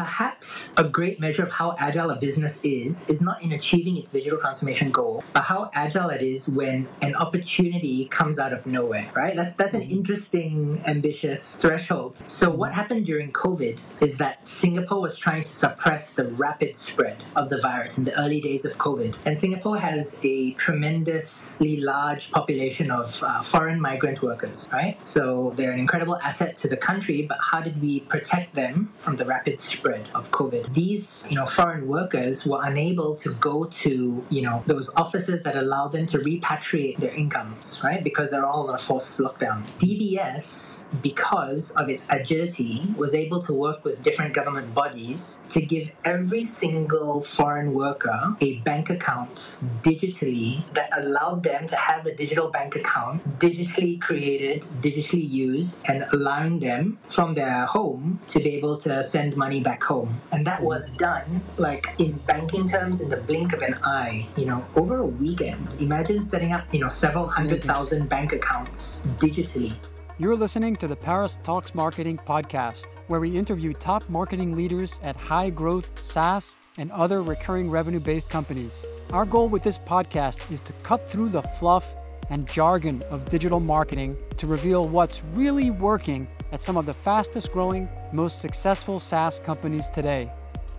perhaps a great measure of how agile a business is is not in achieving its digital transformation goal, but how agile it is when an opportunity comes out of nowhere, right? That's that's an interesting, ambitious threshold. So what happened during COVID is that Singapore was trying to suppress the rapid spread of the virus in the early days of COVID, and Singapore has a tremendously large population of uh, foreign migrant workers, right? So they're an incredible asset to the country, but how did we protect them from the rapid spread of COVID? These, you know, foreign workers were unable to go to, you know, those offices that allow them to repatriate their incomes, right? Because they're all on a forced lockdown. DBS because of its agility, was able to work with different government bodies to give every single foreign worker a bank account digitally that allowed them to have a digital bank account digitally created, digitally used, and allowing them from their home to be able to send money back home. And that was done like in banking terms in the blink of an eye, you know, over a weekend. Imagine setting up, you know, several hundred thousand bank accounts digitally. You're listening to the Paris Talks Marketing podcast, where we interview top marketing leaders at high growth SaaS and other recurring revenue based companies. Our goal with this podcast is to cut through the fluff and jargon of digital marketing to reveal what's really working at some of the fastest growing, most successful SaaS companies today.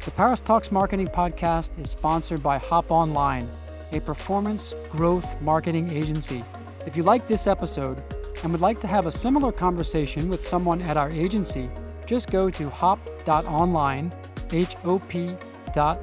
The Paris Talks Marketing podcast is sponsored by Hop Online, a performance growth marketing agency. If you like this episode, and would like to have a similar conversation with someone at our agency, just go to hop.online, H O P dot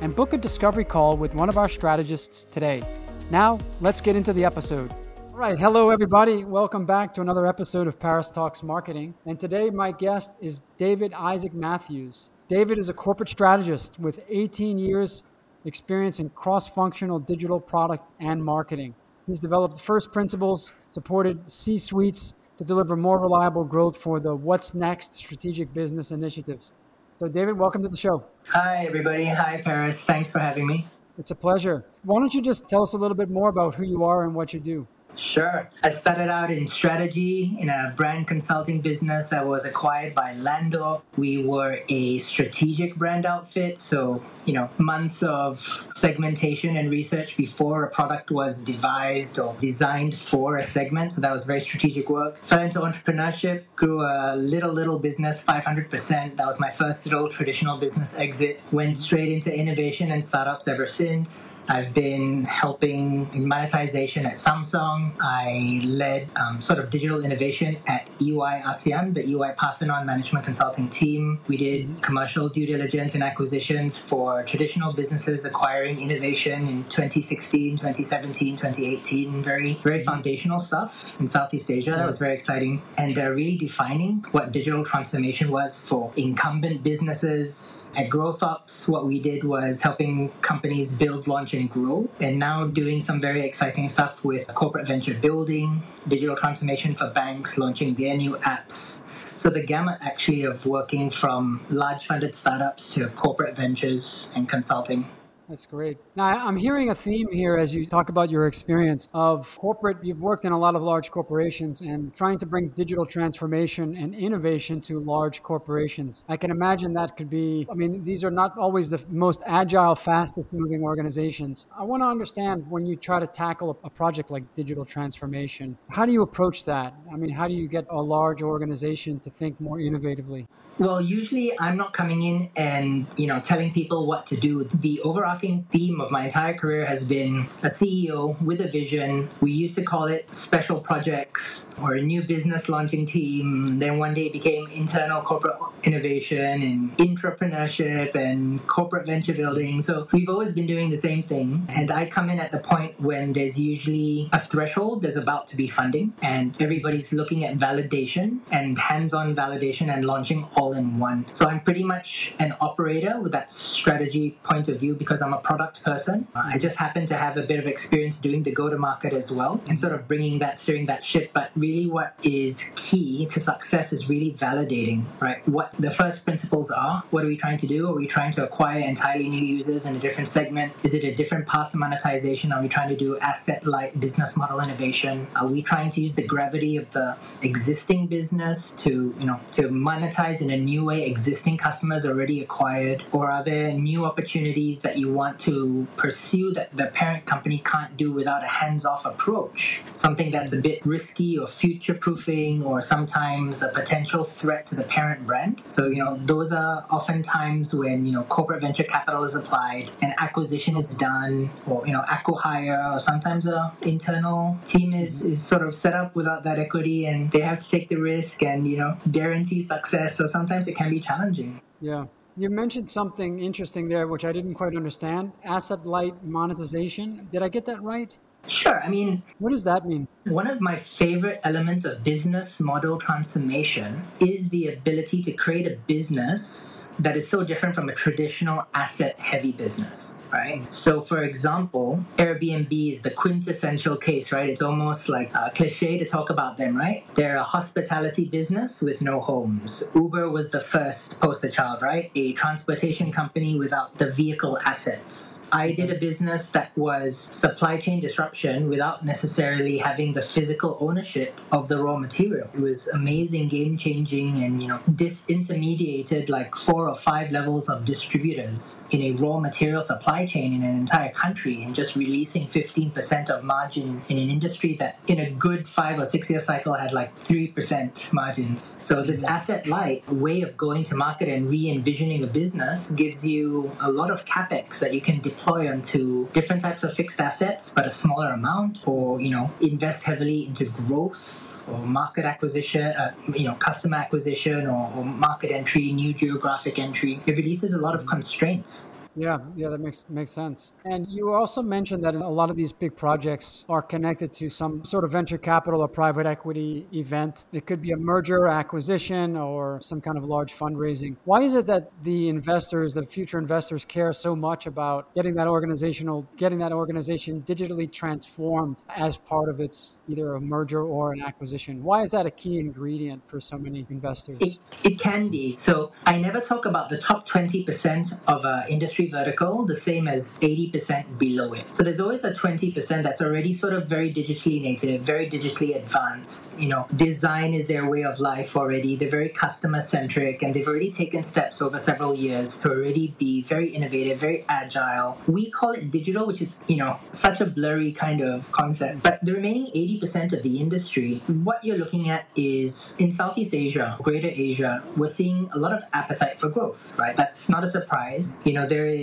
and book a discovery call with one of our strategists today. Now, let's get into the episode. All right, hello everybody. Welcome back to another episode of Paris Talks Marketing. And today my guest is David Isaac Matthews. David is a corporate strategist with 18 years experience in cross-functional digital product and marketing. He's developed first principles supported C suites to deliver more reliable growth for the What's Next strategic business initiatives. So, David, welcome to the show. Hi, everybody. Hi, Paris. Thanks for having me. It's a pleasure. Why don't you just tell us a little bit more about who you are and what you do? Sure. I started out in strategy in a brand consulting business that was acquired by Landor. We were a strategic brand outfit, so, you know, months of segmentation and research before a product was devised or designed for a segment. So that was very strategic work. Fell into entrepreneurship, grew a little, little business 500%. That was my first little traditional business exit. Went straight into innovation and startups ever since I've been helping in monetization at Samsung. I led um, sort of digital innovation at EY ASEAN, the EY Parthenon Management Consulting team. We did commercial due diligence and acquisitions for traditional businesses acquiring innovation in 2016, 2017, 2018. Very, very foundational stuff in Southeast Asia. That was very exciting. And uh, really defining what digital transformation was for incumbent businesses. At Growth Ops, what we did was helping companies build, launch, grow. And now doing some very exciting stuff with corporate venture building, digital transformation for banks, launching their new apps. So the gamut actually of working from large funded startups to corporate ventures and consulting. That's great. Now, I'm hearing a theme here as you talk about your experience of corporate. You've worked in a lot of large corporations and trying to bring digital transformation and innovation to large corporations. I can imagine that could be, I mean, these are not always the most agile, fastest moving organizations. I want to understand when you try to tackle a project like digital transformation, how do you approach that? I mean, how do you get a large organization to think more innovatively? Well, usually I'm not coming in and, you know, telling people what to do. The overarching theme of my entire career has been a CEO with a vision. We used to call it special projects or a new business launching team. Then one day it became internal corporate innovation and entrepreneurship and corporate venture building. So we've always been doing the same thing. And I come in at the point when there's usually a threshold, there's about to be funding, and everybody's looking at validation and hands on validation and launching all in one. So I'm pretty much an operator with that strategy point of view because I'm a product person. I just happen to have a bit of experience doing the go to market as well and sort of bringing that, steering that ship. But really, what is key to success is really validating, right? What the first principles are. What are we trying to do? Are we trying to acquire entirely new users in a different segment? Is it a different path to monetization? Are we trying to do asset light business model innovation? Are we trying to use the gravity of the existing business to, you know, to monetize in a new way existing customers already acquired? Or are there new opportunities that you want to pursue that the parent company can't do without a hands off approach? Something that's a bit risky or future proofing or sometimes a potential threat to the parent brand. So, you know, those are oftentimes when, you know, corporate venture capital is applied and acquisition is done or, you know, acqui-hire or sometimes a internal team is, is sort of set up without that equity and they have to take the risk and, you know, guarantee success. So sometimes it can be challenging. Yeah. You mentioned something interesting there, which I didn't quite understand asset light monetization. Did I get that right? Sure. I mean, what does that mean? One of my favorite elements of business model transformation is the ability to create a business that is so different from a traditional asset heavy business right? So, for example, Airbnb is the quintessential case, right? It's almost like a cliche to talk about them, right? They're a hospitality business with no homes. Uber was the first poster child, right? A transportation company without the vehicle assets. I did a business that was supply chain disruption without necessarily having the physical ownership of the raw material. It was amazing, game changing, and you know, disintermediated like four or five levels of distributors in a raw material supply chain in an entire country and just releasing 15% of margin in an industry that in a good five or six year cycle had like 3% margins. So this asset light way of going to market and re-envisioning a business gives you a lot of capex that you can deploy deploy onto different types of fixed assets, but a smaller amount, or you know, invest heavily into growth or market acquisition, uh, you know, customer acquisition or, or market entry, new geographic entry. It releases a lot of constraints. Yeah, yeah, that makes makes sense. And you also mentioned that a lot of these big projects are connected to some sort of venture capital or private equity event. It could be a merger, acquisition, or some kind of large fundraising. Why is it that the investors, the future investors, care so much about getting that organizational, getting that organization digitally transformed as part of its either a merger or an acquisition? Why is that a key ingredient for so many investors? It, it can be. So I never talk about the top twenty percent of uh, industry vertical the same as 80% below it. So there's always a 20% that's already sort of very digitally native, very digitally advanced. You know, design is their way of life already. They're very customer centric and they've already taken steps over several years to already be very innovative, very agile. We call it digital, which is, you know, such a blurry kind of concept. But the remaining 80% of the industry, what you're looking at is in Southeast Asia, Greater Asia, we're seeing a lot of appetite for growth, right? That's not a surprise. You know, there is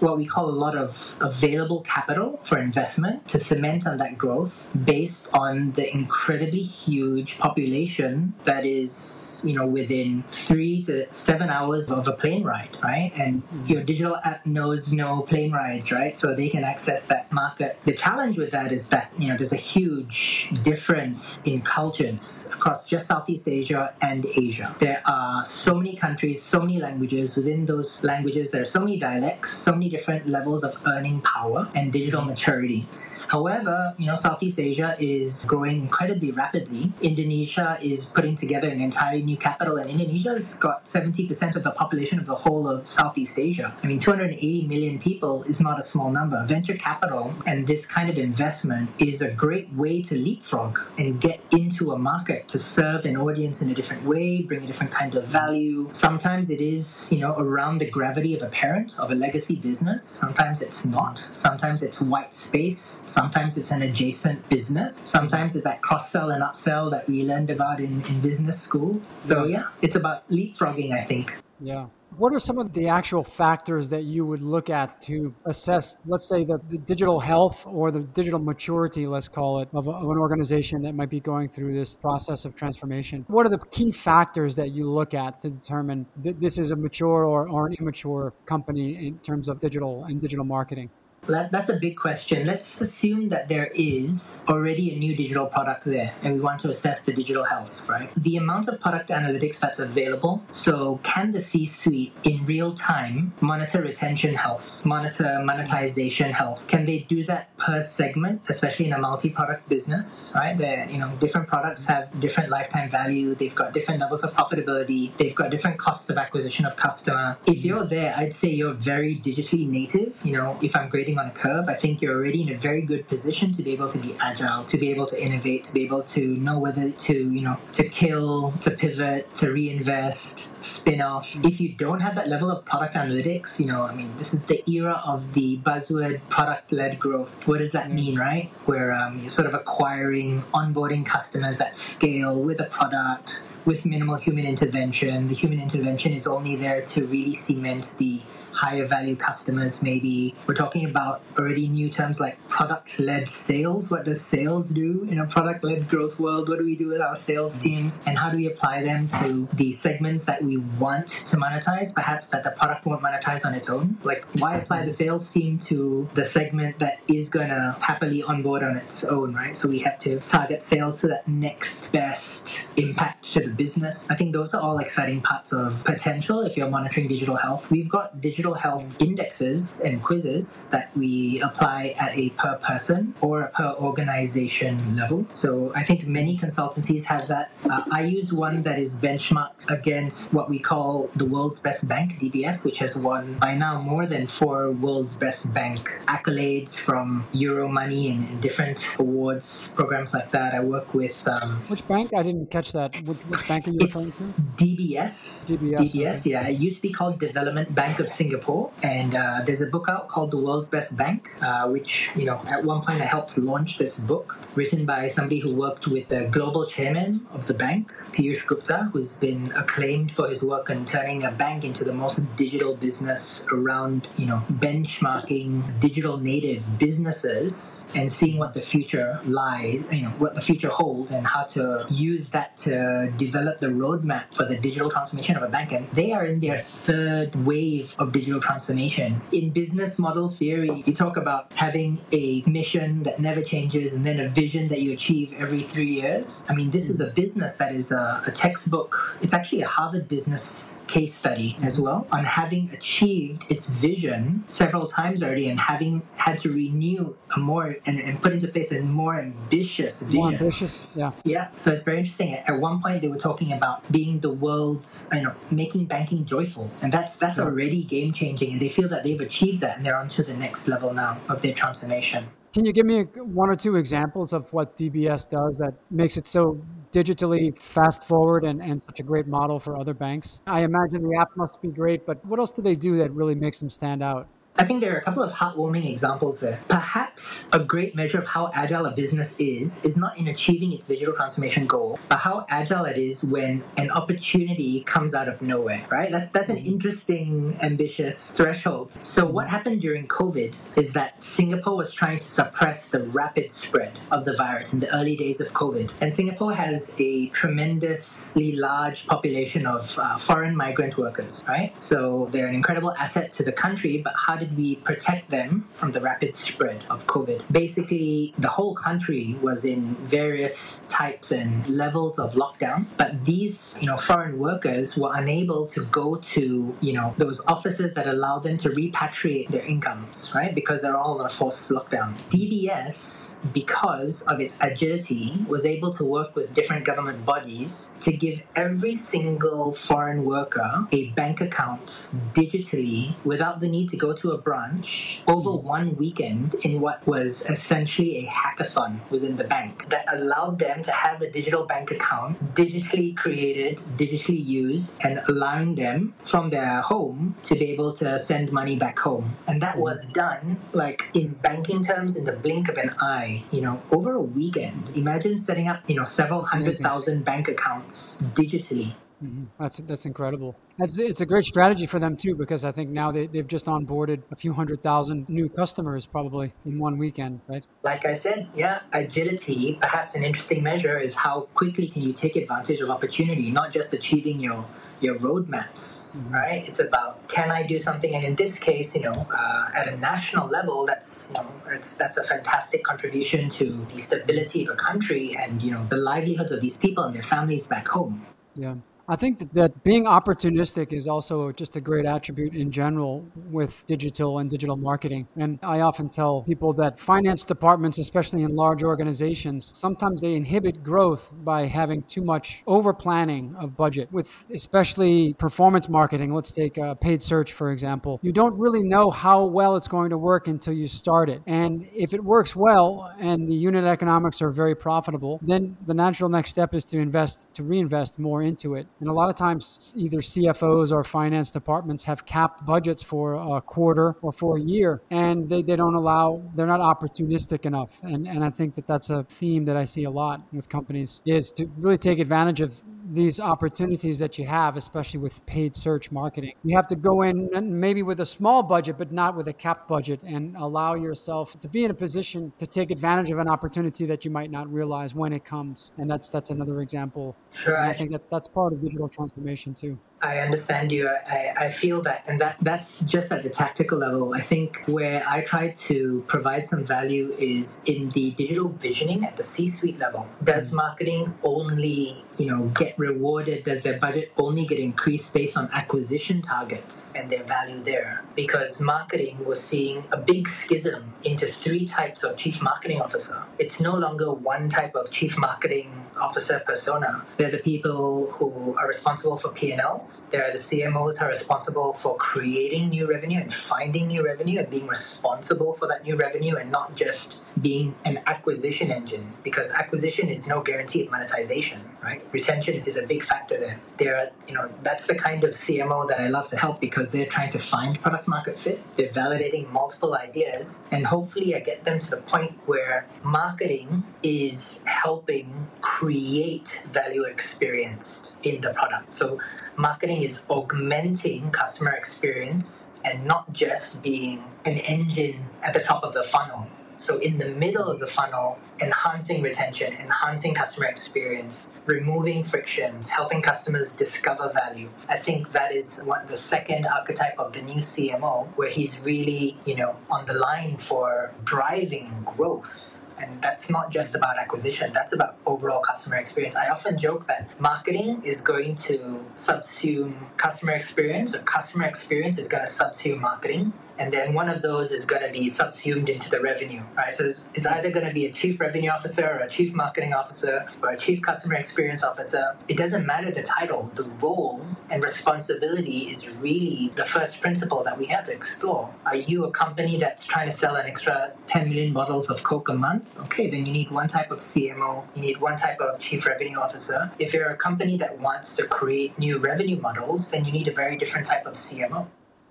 what we call a lot of available capital for investment to cement on that growth based on the incredibly huge population that is, you know, within three to seven hours of a plane ride, right? And mm-hmm. your digital app knows no plane rides, right? So they can access that market. The challenge with that is that, you know, there's a huge difference in cultures across just Southeast Asia and Asia. There are so many countries, so many languages. Within those languages, there are so many dialects so many different levels of earning power and digital mm-hmm. maturity. However, you know, Southeast Asia is growing incredibly rapidly. Indonesia is putting together an entirely new capital, and Indonesia's got 70% of the population of the whole of Southeast Asia. I mean, 280 million people is not a small number. Venture capital and this kind of investment is a great way to leapfrog and get into a market to serve an audience in a different way, bring a different kind of value. Sometimes it is, you know, around the gravity of a parent, of a legacy business. Sometimes it's not. Sometimes it's white space. Sometimes it's an adjacent business. Sometimes it's that cross sell and upsell that we learned about in, in business school. So, yeah, it's about leapfrogging, I think. Yeah. What are some of the actual factors that you would look at to assess, let's say, the, the digital health or the digital maturity, let's call it, of, a, of, an organization that might be going through this process of transformation? What are the key factors that you look at to determine that this is a mature or, or an immature company in terms of digital and digital marketing? That, that's a big question. Let's assume that there is already a new digital product there and we want to assess the digital health, right? The amount of product analytics that's available. So, can the C suite in real time monitor retention health, monitor monetization health? Can they do that per segment, especially in a multi product business, right? There, you know, different products have different lifetime value, they've got different levels of profitability, they've got different costs of acquisition of customer. If you're there, I'd say you're very digitally native. You know, if I'm grading on a curve. I think you're already in a very good position to be able to be agile, to be able to innovate, to be able to know whether to, you know, to kill, to pivot, to reinvest, spin off. If you don't have that level of product analytics, you know, I mean, this is the era of the buzzword product led growth. What does that mean, right? Where um, you're sort of acquiring, onboarding customers at scale with a product with minimal human intervention. The human intervention is only there to really cement the higher value customers maybe. We're talking about already new terms like product led sales. What does sales do in a product led growth world? What do we do with our sales teams? And how do we apply them to the segments that we want to monetize? Perhaps that the product won't monetize on its own. Like why apply the sales team to the segment that is going to happily onboard on its own right? So we have to target sales to that next best impact to the business. I think those are all exciting parts of potential if you're monitoring digital health. We've got digital digital health indexes and quizzes that we apply at a per person or a per organization level. So I think many consultancies have that. Uh, I use one that is benchmarked against what we call the world's best bank, DBS, which has won by now more than four world's best bank accolades from Euromoney and, and different awards programs like that. I work with. Um, which bank? I didn't catch that. Which, which bank are you referring to? DBS. DBS. DBS. Okay. Yeah, it used to be called Development Bank of Singapore Singapore, and uh, there's a book out called The World's Best Bank, uh, which you know at one point I helped launch this book, written by somebody who worked with the global chairman of the bank, Piyush Gupta, who's been acclaimed for his work in turning a bank into the most digital business around you know benchmarking digital native businesses and seeing what the future lies, you know, what the future holds and how to use that to develop the roadmap for the digital transformation of a bank. And they are in their third wave of digital transformation. In business model theory, you talk about having a mission that never changes and then a vision that you achieve every three years. I mean, this is a business that is a, a textbook. It's actually a Harvard business case study as well on having achieved its vision several times already and having had to renew a more and, and put into place a more ambitious vision. More ambitious, yeah. Yeah. So it's very interesting. At one point they were talking about being the world's you know, making banking joyful. And that's that's yeah. already game changing and they feel that they've achieved that and they're on to the next level now of their transformation. Can you give me one or two examples of what DBS does that makes it so digitally fast forward and, and such a great model for other banks? I imagine the app must be great, but what else do they do that really makes them stand out? I think there are a couple of heartwarming examples there. Perhaps a great measure of how agile a business is is not in achieving its digital transformation goal, but how agile it is when an opportunity comes out of nowhere, right? That's that's an interesting, ambitious threshold. So what happened during COVID is that Singapore was trying to suppress the rapid spread of the virus in the early days of COVID. And Singapore has a tremendously large population of uh, foreign migrant workers, right? So they're an incredible asset to the country, but how did we protect them from the rapid spread of COVID? Basically, the whole country was in various types and levels of lockdown, but these, you know, foreign workers were unable to go to, you know, those offices that allow them to repatriate their incomes, right? Because they're all on a forced lockdown. DBS because of its agility, was able to work with different government bodies to give every single foreign worker a bank account digitally without the need to go to a branch over one weekend in what was essentially a hackathon within the bank that allowed them to have a digital bank account digitally created, digitally used, and allowing them from their home to be able to send money back home. And that was done like in banking terms in the blink of an eye you know, over a weekend. Imagine setting up, you know, several hundred thousand bank accounts digitally. Mm-hmm. That's that's incredible. That's, it's a great strategy for them too, because I think now they, they've just onboarded a few hundred thousand new customers probably in one weekend, right? Like I said, yeah, agility. Perhaps an interesting measure is how quickly can you take advantage of opportunity, not just achieving your your roadmaps mm-hmm. right? It's about can I do something, and in this case, you know, uh, at a national level, that's you know, it's that's a fantastic contribution to the stability of a country and you know the livelihoods of these people and their families back home. Yeah. I think that, being opportunistic is also just a great attribute in general with digital and digital marketing. And I often tell people that finance departments, especially in large organizations, sometimes they inhibit growth by having too much over planning of budget. With especially performance marketing, let's take paid search, for example, you don't really know how well it's going to work until you start it. And if it works well and the unit economics are very profitable, then the natural next step is to invest, to reinvest more into it. And a lot of times, either CFOs or finance departments have capped budgets for a quarter or for a year, and they, they don't allow, they're not opportunistic enough. And, and I think that that's a theme that I see a lot with companies is to really take advantage of these opportunities that you have, especially with paid search marketing. You have to go in maybe with a small budget, but not with a capped budget, and allow yourself to be in a position to take advantage of an opportunity that you might not realize when it comes. And that's that's another example. Sure. And I think that that's part of digital transformation too. I understand you. I, I feel that, and that that's just at the tactical level. I think where I try to provide some value is in the digital visioning at the C-suite level. Does mm-hmm. marketing only, you know, get rewarded? Does their budget only get increased based on acquisition targets and their value there? Because marketing was seeing a big schism into three types of chief marketing officer. It's no longer one type of chief marketing officer persona. They're the people who are responsible for P&L there else are the CMOs are responsible for creating new revenue and finding new revenue and being responsible for that new revenue and not just being an acquisition engine because acquisition is no guarantee of monetization, right? Retention is a big factor there. There are, you know, that's the kind of CMO that I love to help because they're trying to find product market fit. They're validating multiple ideas and hopefully I get them to the point where marketing is helping create value experience in the product. So marketing is augmenting customer experience and not just being an engine at the top of the funnel. So in the middle of the funnel, enhancing retention, enhancing customer experience, removing frictions, helping customers discover value. I think that is what the second archetype of the new CMO, where he's really, you know, on the line for driving growth and that's not just about acquisition, that's about overall customer experience. I often joke that marketing is going to subsume customer experience, or customer experience is going to subsume marketing and then one of those is going to be subsumed into the revenue, right? So it's, it's either going to be a chief revenue officer or a chief marketing officer or a chief customer experience officer. It doesn't matter the title, the role and responsibility is really the first principle that we have to explore. Are you a company that's trying to sell an extra 10 million bottles of Coke a month? Okay, then you need one type of CMO, you need one type of chief revenue officer. If you're a company that wants to create new revenue models, then you need a very different type of CMO.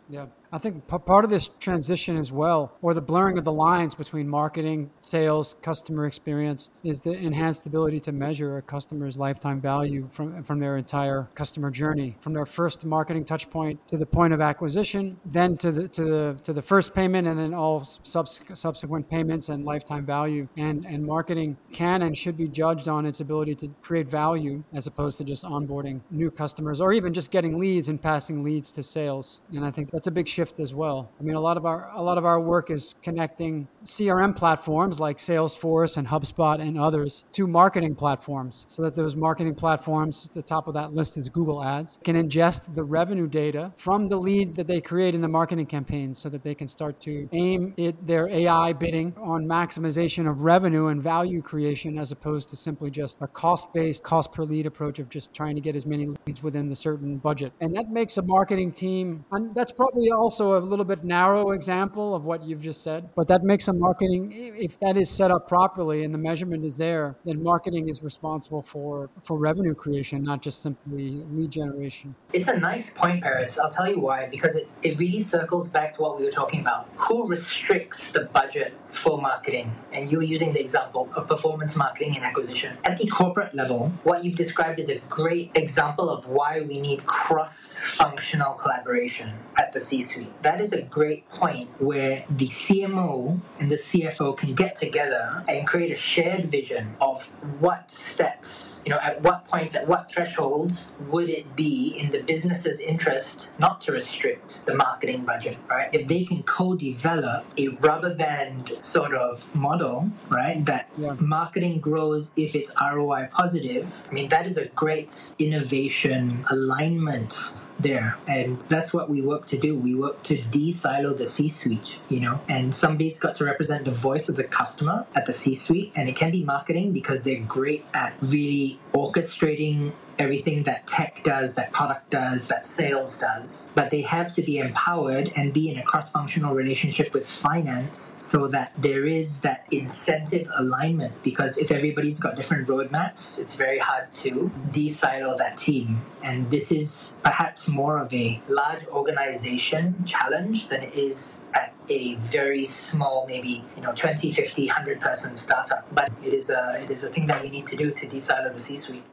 Yeah. I think p- part of this transition as well, or the blurring of the lines between marketing, sales, customer experience, is the enhanced ability to measure a customer's lifetime value from, from their entire customer journey, from their first marketing touch point to the point of acquisition, then to the to the to the first payment, and then all subs- subsequent payments and lifetime value. And and marketing can and should be judged on its ability to create value as opposed to just onboarding new customers or even just getting leads and passing leads to sales. And I think that's a big shift shift as well. I mean, a lot of our a lot of our work is connecting CRM platforms like Salesforce and HubSpot and others to marketing platforms, so that those marketing platforms, the top of that list is Google Ads, can ingest the revenue data from the leads that they create in the marketing campaigns, so that they can start to aim it, their AI bidding on maximization of revenue and value creation, as opposed to simply just a cost-based, cost per lead approach of just trying to get as many leads within the certain budget. And that makes a marketing team, and that's probably also also a little bit narrow example of what you've just said, but that makes a marketing, if that is set up properly and the measurement is there, then marketing is responsible for, for revenue creation, not just simply lead generation. It's a nice point, Paris. I'll tell you why, because it, it really circles back to what we were talking about. Who restricts the budget for marketing? And you're using the example of performance marketing and acquisition. At the corporate level, what you've described is a great example of why we need cross functional collaboration at the C suite. That is a great point where the CMO and the CFO can get together and create a shared vision of what steps, you know, at what points, at what thresholds would it be in the business's interest not to restrict the marketing budget, right? If they can co develop a rubber band sort of model, right, that yeah. marketing grows if it's ROI positive, I mean, that is a great innovation alignment there. And that's what we work to do. We work to de-silo the c-suite you know? And somebody's got to represent the voice of the customer at the c-suite. And it can be marketing because they're great at really orchestrating everything that tech does, that product does, that sales does. But they have to be empowered and be in a cross functional relationship with finance so that there is that incentive alignment because if everybody's got different roadmaps it's very hard to de-silo that team. And this is perhaps more of a large organization challenge than it is at a very small maybe you know 20 50 100 person startup. But it is a it is a thing that we need to do to de-silo the c-suite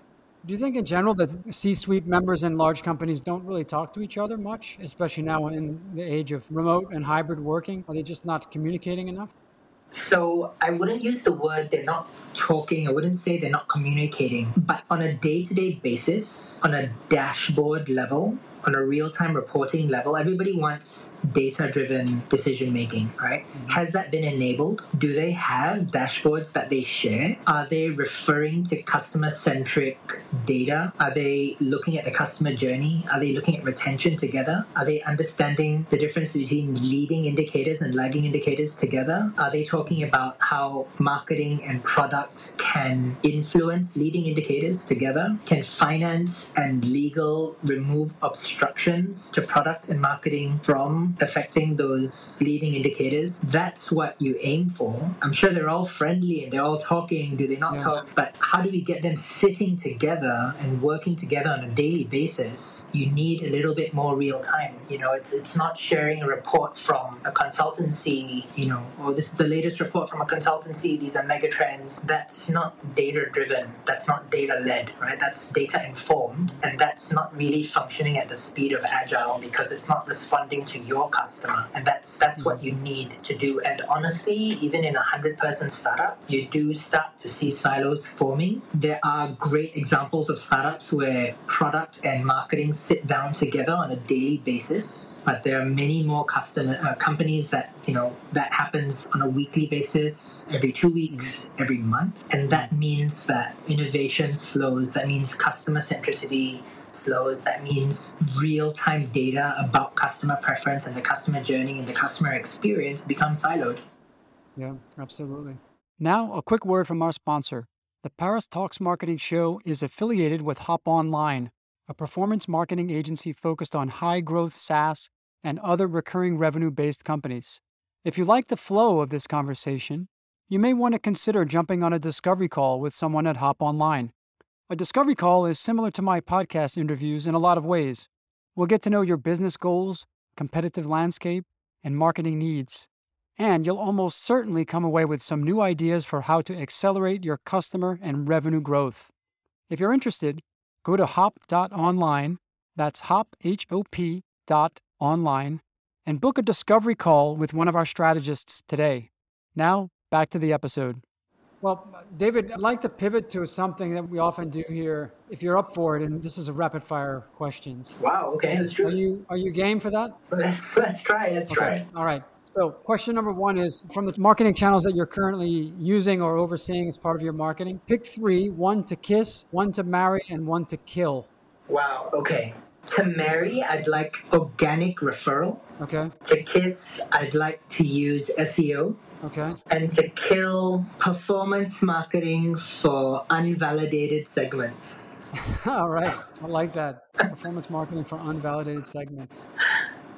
do you think, in general, that C-suite members in large companies don't really talk to each other much, especially now in the age of remote and hybrid working? Are they just not communicating enough? So I wouldn't use the word they're not talking. I wouldn't say they're not communicating, but on a day-to-day basis, on a dashboard level, on a real time reporting level, everybody wants data driven decision making, right? Mm-hmm. Has that been enabled? Do they have dashboards that they share? Are they referring to customer centric data? Are they looking at the customer journey? Are they looking at retention together? Are they understanding the difference between leading indicators and lagging indicators together? Are they talking about how marketing and product can influence leading indicators together? Can finance and legal remove obstructions? Instructions to product and marketing from affecting those leading indicators, that's what you aim for. I'm sure they're all friendly and they're all talking, do they not yeah. talk? But how do we get them sitting together and working together on a daily basis? You need a little bit more real time. You know, it's it's not sharing a report from a consultancy, you know, oh this is the latest report from a consultancy, these are mega trends. That's not data driven. That's not data led, right? That's data informed and that's not really functioning at the speed of agile because it's not responding to your customer. And that's that's what you need to do. And honestly even in a 100 person startup you do start to see silos forming. There are great examples of startups where product and marketing sit down together on a daily basis but there are many more customer uh, companies that you know that happens on a weekly basis every two weeks every month. And that means that innovation slows. That means customer centricity slows, that means real time data about customer preference and the customer journey and the customer experience becomes siloed. Yeah, absolutely. Now, a quick word from our sponsor. The Paris Talks Marketing Show is affiliated with Hop Online, a performance marketing agency focused on high growth SaaS and other recurring revenue based companies. If you like the flow of this conversation, you may want to consider jumping on a discovery call with someone at Hop Online. A discovery call is similar to my podcast interviews in a lot of ways. We'll get to know your business goals, competitive landscape, and marketing needs. And you'll almost certainly come away with some new ideas for how to accelerate your customer and revenue growth. If you're interested, go to hop.online, that's hop, H O P dot online, and book a discovery call with one of our strategists today. Now, back to the episode. Well, David, I'd like to pivot to something that we often do here. If you're up for it, and this is a rapid fire questions. Wow. Okay, let's do Are you are you game for that? Let's try. Let's okay. try. All right. So, question number one is from the marketing channels that you're currently using or overseeing as part of your marketing. Pick three: one to kiss, one to marry, and one to kill. Wow. Okay. To marry, I'd like organic referral. Okay. To kiss, I'd like to use SEO. Okay. And to kill performance marketing for unvalidated segments. All right. I like that. Performance marketing for unvalidated segments.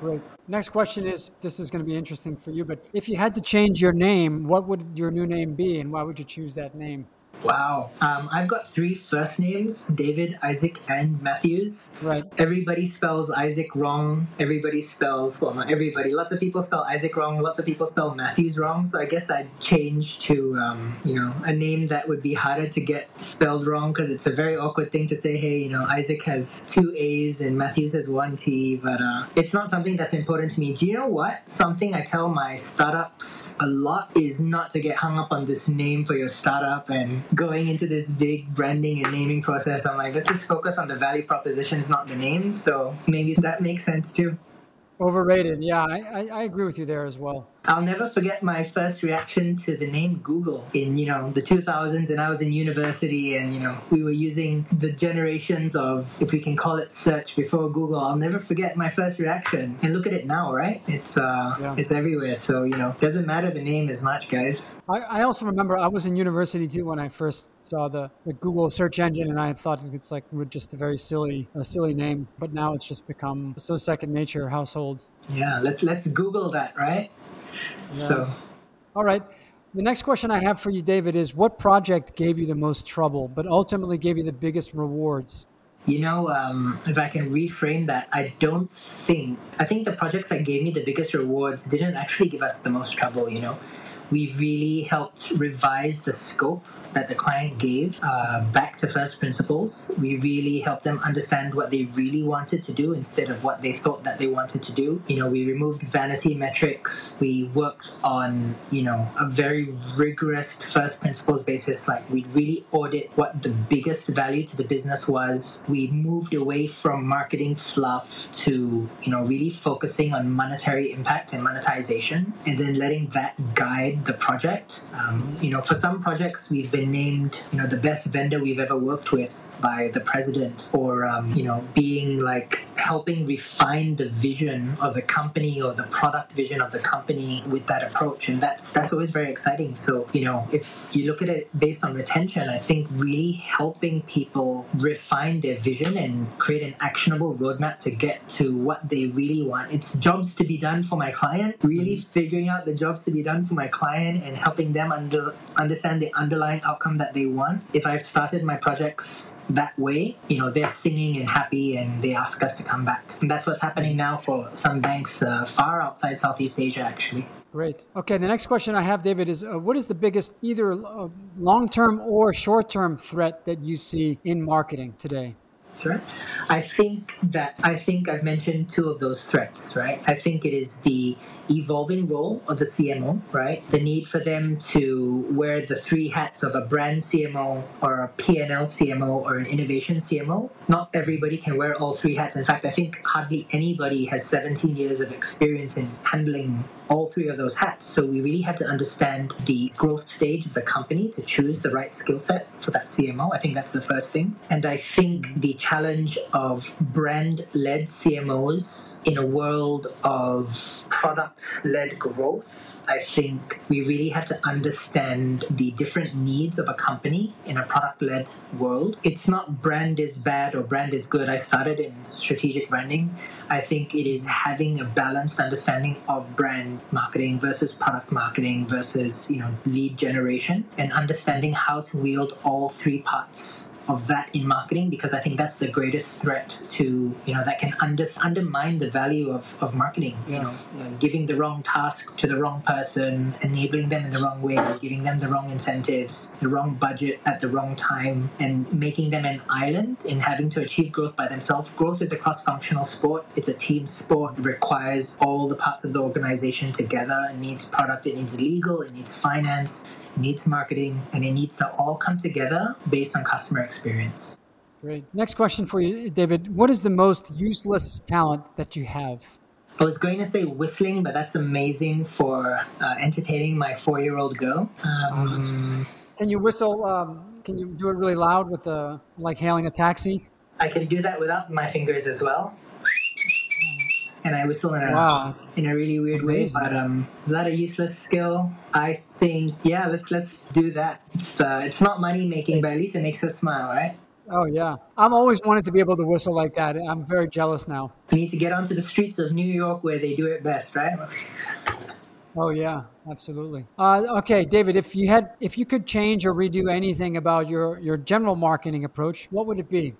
Great. Next question is this is going to be interesting for you, but if you had to change your name, what would your new name be and why would you choose that name? Wow. Um, I've got three first names David, Isaac, and Matthews. Right. Everybody spells Isaac wrong. Everybody spells, well, not everybody. Lots of people spell Isaac wrong. Lots of people spell Matthews wrong. So I guess I'd change to, um, you know, a name that would be harder to get spelled wrong because it's a very awkward thing to say, hey, you know, Isaac has two A's and Matthews has one T. But uh, it's not something that's important to me. Do you know what? Something I tell my startups a lot is not to get hung up on this name for your startup and going into this big branding and naming process, I'm like, let's just focus on the value propositions, not the names. So maybe that makes sense too. Overrated. Yeah, I, I, I agree with you there as well. I'll never forget my first reaction to the name Google in, you know, the 2000s and I was in university and, you know, we were using the generations of, if we can call it search before Google. I'll never forget my first reaction. And look at it now, right? It's, uh, yeah. it's everywhere. So, you know, doesn't matter the name as much, guys. I, I also remember I was in university too when I first saw the, the Google search engine and I thought it's like just a very silly, a silly name, but now it's just become so second nature household. Yeah, let, let's Google that, right? So, all right. The next question I have for you, David, is what project gave you the most trouble, but ultimately gave you the biggest rewards? You know, um, if I can reframe that, I don't think, I think the projects that gave me the biggest rewards didn't actually give us the most trouble, you know. We really helped revise the scope that the client gave uh, back to first principles. We really helped them understand what they really wanted to do instead of what they thought that they wanted to do. You know, we removed vanity metrics. We worked on, you know, a very rigorous first principles basis. Like we really audit what the biggest value to the business was. We moved away from marketing fluff to, you know, really focusing on monetary impact and monetization and then letting that guide the project. Um, you know, for some projects, we've been been named, you know, the best vendor we've ever worked with by the president or um, you know being like helping refine the vision of the company or the product vision of the company with that approach. And that's that's always very exciting. So you know if you look at it based on retention i think really helping people refine their vision and create an actionable roadmap to get to what they really want. It's jobs to be done for my client really mm-hmm. figuring out the jobs to be done for my client and helping them under understand the underlying outcome that they want. If i've started my projects that way, you know, they're singing and happy and they ask us to come back. And that's what's happening now for some banks uh, far outside Southeast Asia, actually. Great. Okay, the next question I have, David, is uh, what is the biggest either uh, long term or short term threat that you see in marketing today? Threat? I think that I think I've mentioned two of those threats, right? I think it is the evolving role of the CMO, right? The need for them to wear the three hats of a brand CMO or a P&L CMO or an innovation CMO. Not everybody can wear all three hats. In fact, I think hardly anybody has 17 years of experience in handling all three of those hats. So we really have to understand the growth stage of the company to choose the right skill set for that CMO. I think that's the first thing. And I think the challenge of brand led CMOs in a world of product led growth, I think we really have to understand the different needs of a company in a product led world. It's not brand is bad or brand is good. I started in strategic branding. I think it is having a balanced understanding of brand marketing versus product marketing versus, you know, lead generation and understanding how to wield all three parts of that in marketing because I think that's the greatest threat to you know that can under, undermine the value of, of marketing. Yeah. You know, giving the wrong task to the wrong person, enabling them in the wrong way, giving them the wrong incentives, the wrong budget at the wrong time, and making them an island in having to achieve growth by themselves. Growth is a cross-functional sport. It's a team sport. It requires all the parts of the organization together. It needs product. It needs legal. It needs finance needs marketing, and it needs to all come together based on customer experience. Great. Next question for you, David. What is the most useless talent that you have? I was going to say whistling, but that's amazing for uh, entertaining my four year old girl. Um, can you whistle? Um, can you do it really loud with a, like hailing a taxi? I can do that without my fingers as well and I whistle in a wow. in a really weird Amazing. way. But um, is that a useless skill? I think yeah. Let's let's do that. It's uh, it's not money making, but at least it makes us smile, right? Oh yeah, I've always wanted to be able to whistle like that. I'm very jealous now. We need to get onto the streets of New York where they do it best, right? Oh yeah, absolutely. Uh, okay, David, if you had, if you could change or redo anything about your your general marketing approach, what would it be?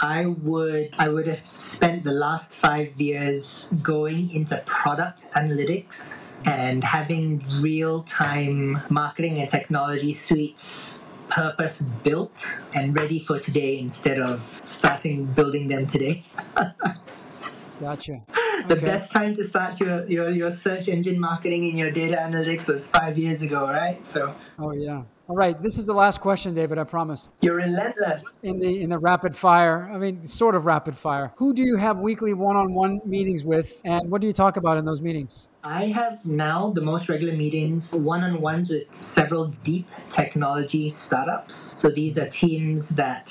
I would I would have spent the last five years going into product analytics and having real time marketing and technology suites purpose built and ready for today instead of starting building them today. Gotcha. the best time to start your, your, your search engine marketing in your data analytics was five years ago, right? So. Oh yeah. All right, this is the last question, David. I promise. You're relentless. In the in the rapid fire, I mean, sort of rapid fire. Who do you have weekly one-on-one meetings with, and what do you talk about in those meetings? I have now the most regular meetings, one-on-ones with several deep technology startups. So these are teams that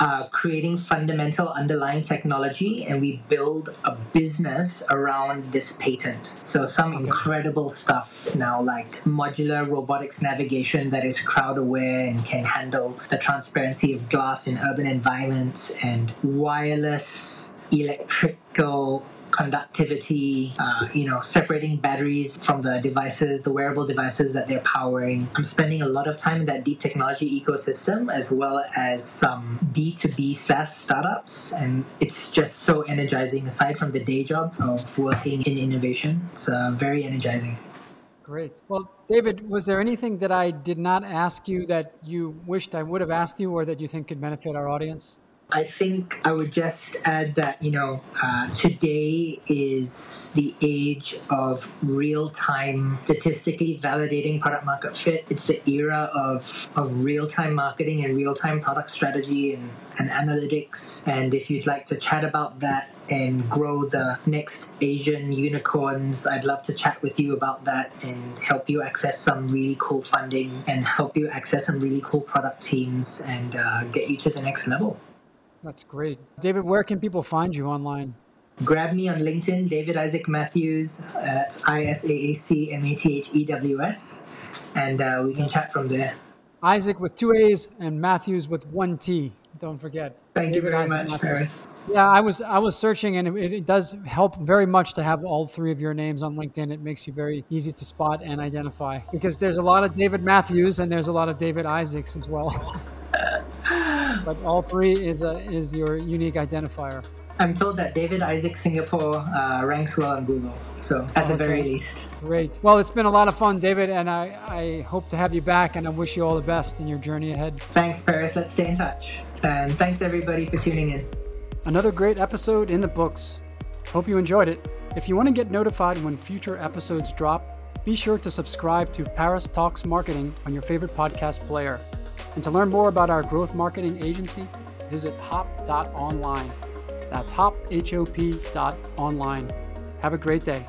uh, creating fundamental underlying technology and we build a business around this patent. So some incredible stuff now like modular robotics navigation that is crowd aware and can handle the transparency of glass in urban environments and wireless electrical conductivity, uh, you know, separating batteries from the devices, the wearable devices that they're powering. I'm spending a lot of time in that deep technology ecosystem as well as some B2B SaaS startups. And it's just so energizing aside from the day job of working in innovation. It's uh, very energizing. Great. Well, David, was there anything that I did not ask you that you wished I would have asked you or that you think could benefit our audience? I think I would just add that, you know, uh, today is the age of real time, statistically validating product market fit. It's the era of, of real time marketing and real time product strategy and, and analytics. And if you'd like to chat about that, and grow the next Asian unicorns. I'd love to chat with you about that and help you access some really cool funding and help you access some really cool product teams and uh, get you to the next level. That's great. David, where can people find you online? Grab me on LinkedIn, David Isaac Matthews. That's I S A A C M A T H E W S. And uh, we can chat from there. Isaac with two A's and Matthews with one T. Don't forget. Thank David you very Isaac much, Paris. Yeah, I was I was searching, and it, it, does help very much to have all three of your names on LinkedIn. It makes you very easy to spot and identify because there's a lot of David Matthews and there's a lot of David Isaacs as well. but all three is a, is your unique identifier. I'm told that David Isaac Singapore uh, ranks well on Google, so at okay. the very least. Great. Well, it's been a lot of fun, David, and I, I hope to have you back, and I wish you all the best in your journey ahead. Thanks, Paris. Let's stay in touch. And thanks, everybody, for tuning in. Another great episode in the books. Hope you enjoyed it. If you want to get notified when future episodes drop, be sure to subscribe to Paris Talks Marketing on your favorite podcast player. And to learn more about our growth marketing agency, visit hop.online. That's hop, H O P dot online. Have a great day.